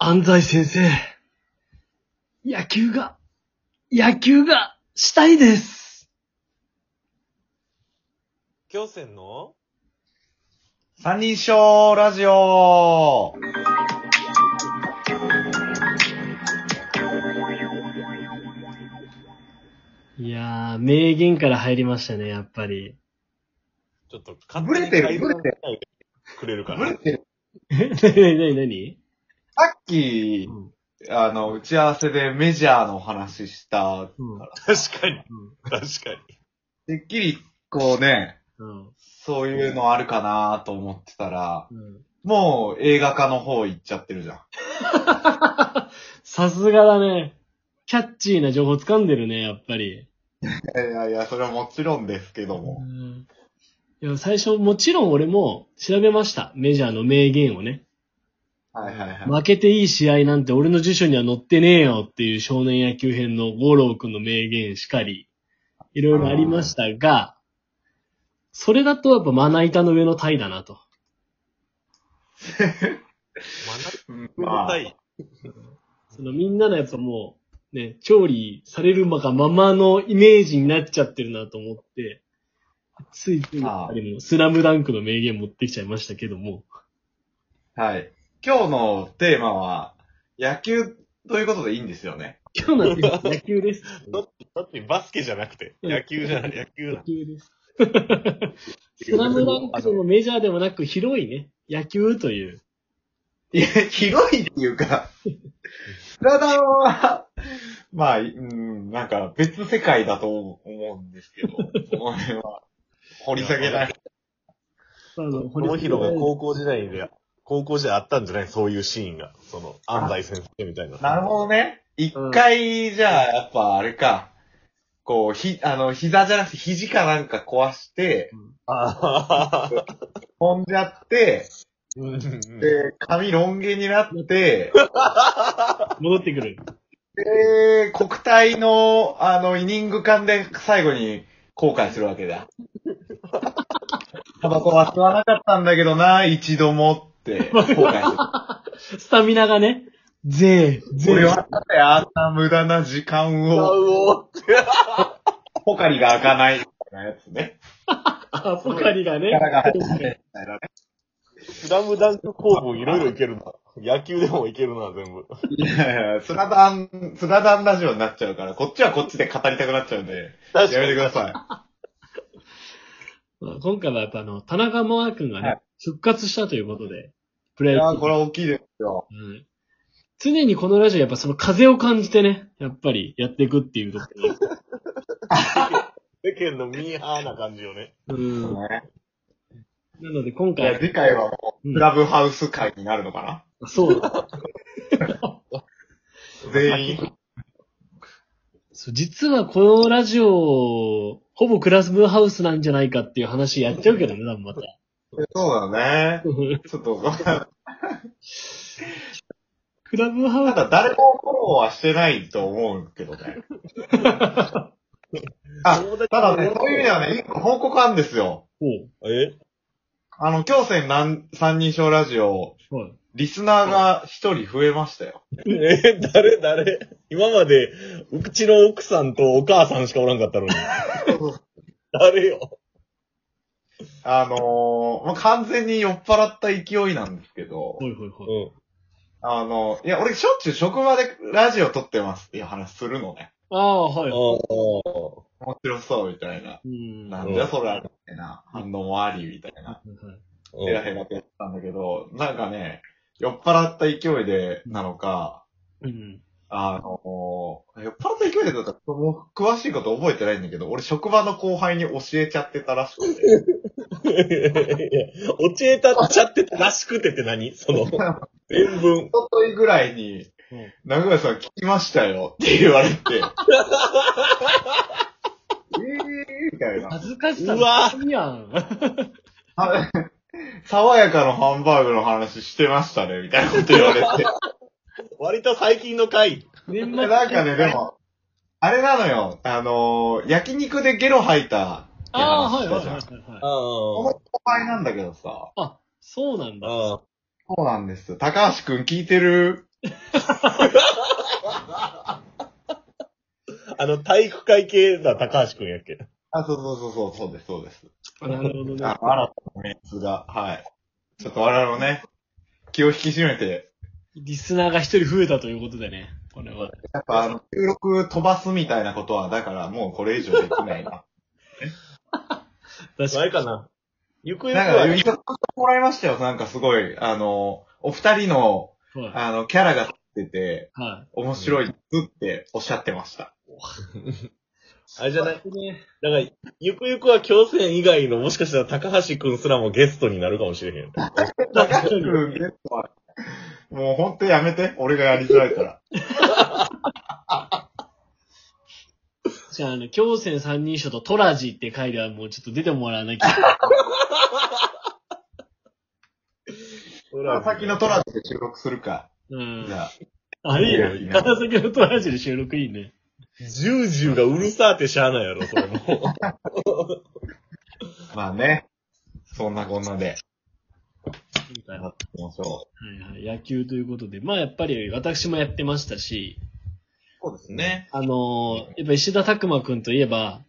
安西先生。野球が、野球がしたいです。京戦の？三人称ラジオいやー、名言から入りましたね、やっぱり。ちょっと勝ブレてる手にブレてるくれるかな。ブレてるなになになにさっき、あの、打ち合わせでメジャーの話した、うん。確かに。うん。確かに。てっきり、こうね、うん。そういうのあるかなと思ってたら、うん。もう映画化の方行っちゃってるじゃん。さすがだね。キャッチーな情報掴んでるね、やっぱり。いやいや、それはもちろんですけども。うんいや、最初、もちろん俺も調べました。メジャーの名言をね。はいはいはい。負けていい試合なんて俺の辞書には載ってねえよっていう少年野球編の五郎くんの名言しかり、いろいろありましたが、それだとやっぱまな板の上のタイだなと。うんままあ、たい。そのみんなのやっぱもう、ね、調理されるがままのイメージになっちゃってるなと思って、ついついやっぱりもうスラムダンクの名言持ってきちゃいましたけども。はい。今日のテーマは、野球ということでいいんですよね。今日のテーマ野球です。だって、だってバスケじゃなくて、野球じゃない、野球野だ。球です。スラムダンクのメジャーでもなく広いね、野球という。いや、広いっていうか、スラダンは、まあ、うん、なんか別世界だと思うんですけど、その辺は、掘り下げない。あの、このヒロが高校時代で、高校時代あったんじゃない？そういうシーンが。その、安西先生みたいな。なるほどね。一回、じゃあ、やっぱあれか、こう、ひ、あの、膝じゃなくて肘かなんか壊して、ああ。飛んじゃって、うんうんうんで、髪ロン毛になって、戻ってくる。で、国体の、あの、イニング間で最後に後悔するわけだ。タバコは吸わなかったんだけどな、一度もって。スタミナがね、ぜー、ぜ俺ー。はあんな無駄な時間を、う おポカリが開かないみたいなやつね。あ、ポカリがね。力が入らないみたいなね。スラムダンク構文いろいろいけるな。野球でもいけるな、全部。いやいや、スラダン、スラダンラジオになっちゃうから、こっちはこっちで語りたくなっちゃうんで、確やめてください。まあ今回はやっぱあの、田中真央君がね、はい復活したということで、プロいや野球。これは大きいですよ。うん常にこのラジオやっぱその風を感じてね、やっぱりやっていくっていうところで世間のミーハーな感じよね。うん。ねなので今いや、回、次回はもう、うんクラブハウス会になるのかそうだ。な 全員。そう実はこのラジオ、ほぼクラスブハウスなんじゃないかっていう話やっちゃうけどね、多分また。そうだね。ちょっと、たクラブハウス、だ誰もフォローはしてないと思うけどね。あ、ただね、そういう意味ではね、一個報告あるんですよ。ほえ？あの、京戦なん三人称ラジオ、う。はい。リスナーが一人増えましたよ。え、誰誰？今まで、うちの奥さんとお母さんしかおらんかったのに。誰よ？あのー、まあ、完全に酔っ払った勢いなんですけどほ、いほいほい。うん。あの、いや、俺しょっちゅう職場でラジオ撮ってますっていう話するのね。ああ、はい。あ面白そうみたいな。うん。なんだよ、それみたいな反応もあり、みたいな。あ。ヘラヘラってやってたんだけど、なんかね、酔っ払った勢いでなのか、うん。あの、酔っ払った勢いでだったら、もう詳しいこと覚えてないんだけど、俺職場の後輩に教えちゃってたらしくて。いや、教えたっちゃってたらしくてって何？その、全文。一昨日ぐらいにうん、長谷さん聞きましたよって言われて、えーみたいな。恥ずかしさうわいやん。あ爽やかのハンバーグの話してましたね、みたいなこと言われて。割と最近の回。年でなんかね、で。も、あれなのよ、あのー焼肉でゲロ吐いたああ、話はいしたじゃん。はいはいはい。あこの後輩なんだけどさ、あ、そうなんだ。あ。そうなんです。高橋くん聞いてる？あの、体育会系だ、高橋くんやっけ？あ、そうそうそうそう、そうです、そうです。なるほどね。あの、新たなメンツが、はい。ちょっと我々もね、気を引き締めて、リスナーが一人増えたということでね。これは。やっぱあの、収録飛ばすみたいなことは、だからもうこれ以上できないな。確かあれかな。ゆくゆくなんか、は、言ってもらいましたよ、なんかすごい。あの、お二人の、に。はい。あの、キャラが立ってて、は面白いっておっしゃってました。あれじゃない？だから、ゆくゆくは京戦以外のもしかしたら高橋くんすらもゲストになるかもしれへん。高橋君ゲストは、もうほんとやめて、俺がやりづらいから。じゃあ、あの、京戦三人称とトラジって回ではもうちょっと出てもらわなきゃ。川崎のトラジで収録するか。うんじ。ゃあ。あ、いいいいねね。川崎のトラジで収録いいね。ジュージューがうるさーってしゃあないやろ、それも。まあね。そんなこんなで、やっていきましょはいはい。野球ということで。まあやっぱり私もやってましたし、う。そうですね。あのーやっぱ石田拓馬くんといえば、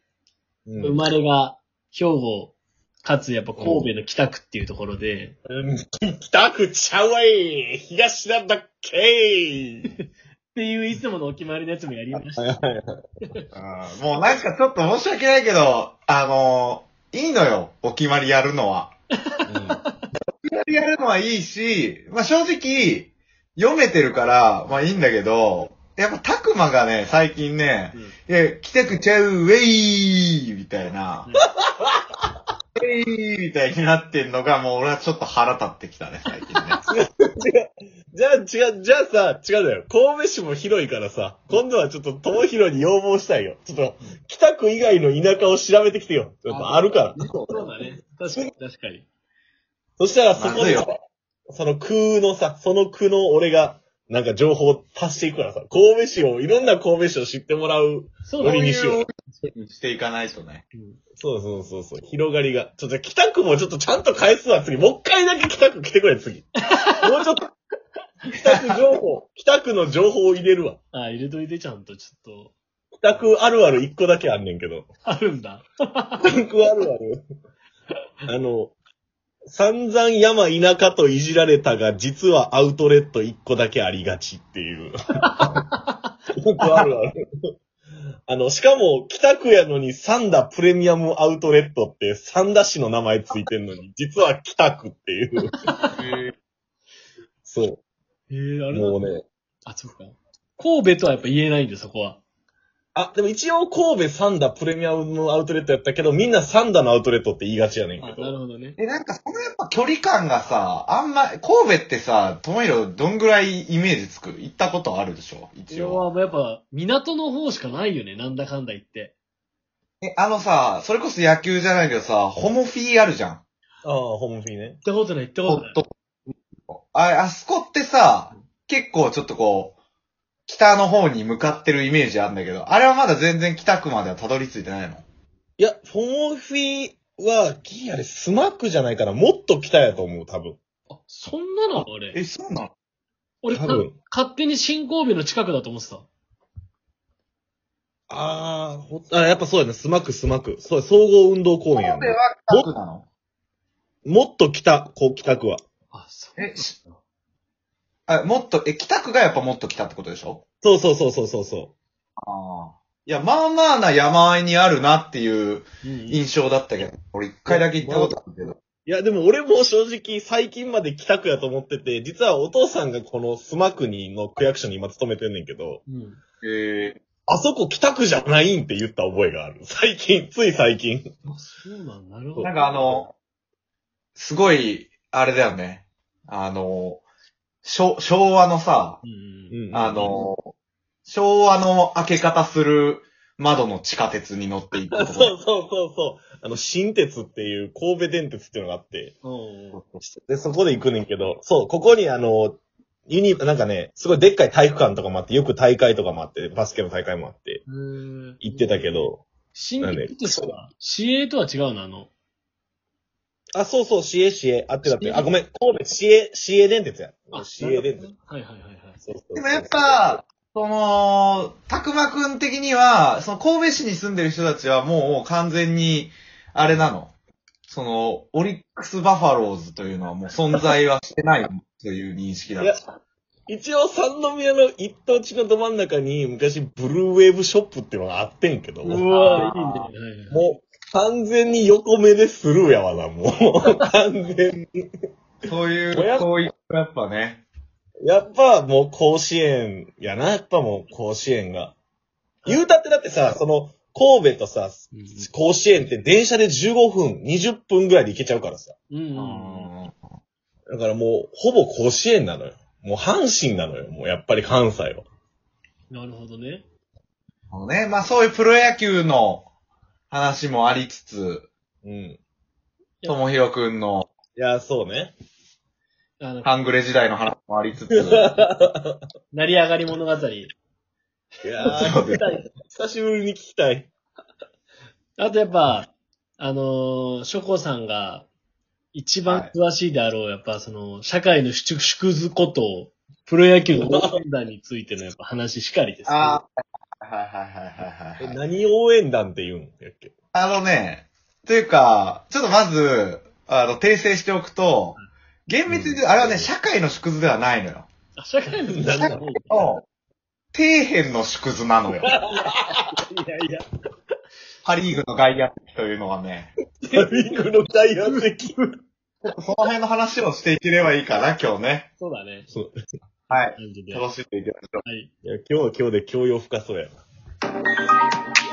うん生まれが兵庫、かつやっぱ神戸の北区っていうところで、うん北区ちゃうわい東なんだっけっていういつものお決まりのやつもやりました。あーもうなんかちょっと申し訳ないけど、あのーいいのよ、お決まりやるのは。お決まりやるのはいいし、まあ正直、読めてるから、まあいいんだけど、やっぱたくまがね、最近ね、うんいや、来たくちゃう、ウェイみたいな、ウェイみたいになってんのが、もう俺はちょっと腹立ってきたね、最近ね。じゃあ違う、じゃあさ、違うだよ。神戸市も広いからさ、今度はちょっと友広に要望したいよ。ちょっと、北区以外の田舎を調べてきてよ。ちょっとあるから。そうだね。確かに、確かに。そしたらそこでその区のさ、その区の俺が、なんか情報を足していくからさ、神戸市を、いろんな神戸市を知ってもらう。そうだね。無理にしようそういうしていかないとね。うんそうそうそうそう、広がりが。ちょっと北区もちょっとちゃんと返すわ、次。もう一回だけ北区来てくれ、次。もうちょっと、北区情報、北区の情報を入れるわ。あ、入れといてちゃんと、ちょっと。北区あるある一個だけあんねんけど。あるんだ。北区あるある。あの、散々山田舎といじられたが、実はアウトレット一個だけありがちっていう。北区あるある。あの、しかも、北区やのに三田プレミアムアウトレットって三田市の名前ついてんのに、実は北区っていう。そえー、あう。れなもうね。あ、そっか。神戸とはやっぱ言えないんだよ、そこは。あ、でも一応神戸三田プレミアムアウトレットやったけど、みんな三田のアウトレットって言いがちやねんあけど。なるほどね。え、なんかそのやっぱ距離感がさ、あんま、神戸ってさ、ともひろどんぐらいイメージつく？行ったことあるでしょ？い一応。やもうやっぱ、港の方しかないよね、なんだかんだ言って。え、あのさ、それこそ野球じゃないけどさ、ホモフィーあるじゃん。ああ、ホームフィーね。行ったことない、行ったことない。ホット。あ、あそこってさ、結構ちょっとこう、北の方に向かってるイメージあるんだけど、あれはまだ全然北区まではたどり着いてないの？いや、ホームフィーは、ギリあれ、須磨区じゃないかな。もっと北やと思う、多分。あ、そんなの？あれ。え、そうなの？俺、か多分。勝手に新神戸の近くだと思ってた。あーほあ、やっぱそうやね。須磨区、須磨区。そうや、総合運動公園やね。神戸は北区なの？もっと北、こう、北区は。あ、そう。えしあ、もっと、え、北区がやっぱもっと北ってことでしょ？そうそうそうそうそうそああ。いや、まあまあな山あいにあるなっていう印象だったけど、俺一回だけ行ったことあるけど。う。いや、でも俺も正直、最近まで北区やと思ってて、実はお父さんがこのスマックにの区役所に今勤めてんねんけど、うん。へえ。あそこ北区じゃないんって言った覚えがある。最近、つい最近。あ、そうなんだ。なるほど。なんかあの、すごい、あれだよね。あの、昭昭和のさ。あの、昭和の開け方する窓の地下鉄に乗っていくとこ そうそうそうそう。あの、新鉄っていう、神戸電鉄っていうのがあって、うん。うんで、そこで行くねんけど、そう、ここにあの、ユニ、なんかね、すごいでっかい体育館とかもあって、よく大会とかもあって、バスケの大会もあって、行ってたけど、新鉄とは、市営とは違うの、あの。あ、そうそう、市営市営。あってだって。あ、ごめん、神戸市営、市営電鉄や。市営電鉄。はいはいはいはい。そうそうそうでもやっ、ぱ、その、たくまくん的には、その神戸市に住んでる人たちはもう完全に、あれなの。その、オリックスバファローズというのはもう存在はしてないという認識だいや、一応三宮の一等地のど真ん中に昔ブルーウェーブショップっていうのがあってんけど、うもわいいね。もう完全に横目でスルーやわな、もう。完全に。そういう親、そういう、やっぱね。やっぱもう甲子園やな、やっぱもう甲子園が。言うたってだってさ、その、神戸とさ、うん甲子園って電車で15分、20分ぐらいで行けちゃうからさ。うんうん。だからもう、ほぼ甲子園なのよ。もう阪神なのよ、もうやっぱり関西は。なるほどね。あのね、まあそういうプロ野球の話もありつつ、うん。ともひろくんのいや、そうね。あの、半グレ時代の話もありつつ、成り上がり物語。いやー、久しぶりに聞きたい。あとやっぱ、あのー、ショコさんが一番詳しいであろう、やっぱその、社会の縮縮図こと、プロ野球の応援団についてのやっぱ話しかりです、ね。ああ、はいはいはいはいはい。何応援団って言うんやっけ？あのね、というか、ちょっとまず、あの、訂正しておくと、厳密に言うと、あれはね、社会の縮図ではないのよ。あ社会のなんだ方が底辺の縮図なのよ。いやいや、パリーグの外野席というのはね。パリーグの大学席？その辺の話をしていければいいかな、今日ね。そうだね。そうはい。楽しんでいきましょう。はい。いや、今日は今日で教養深そうやな。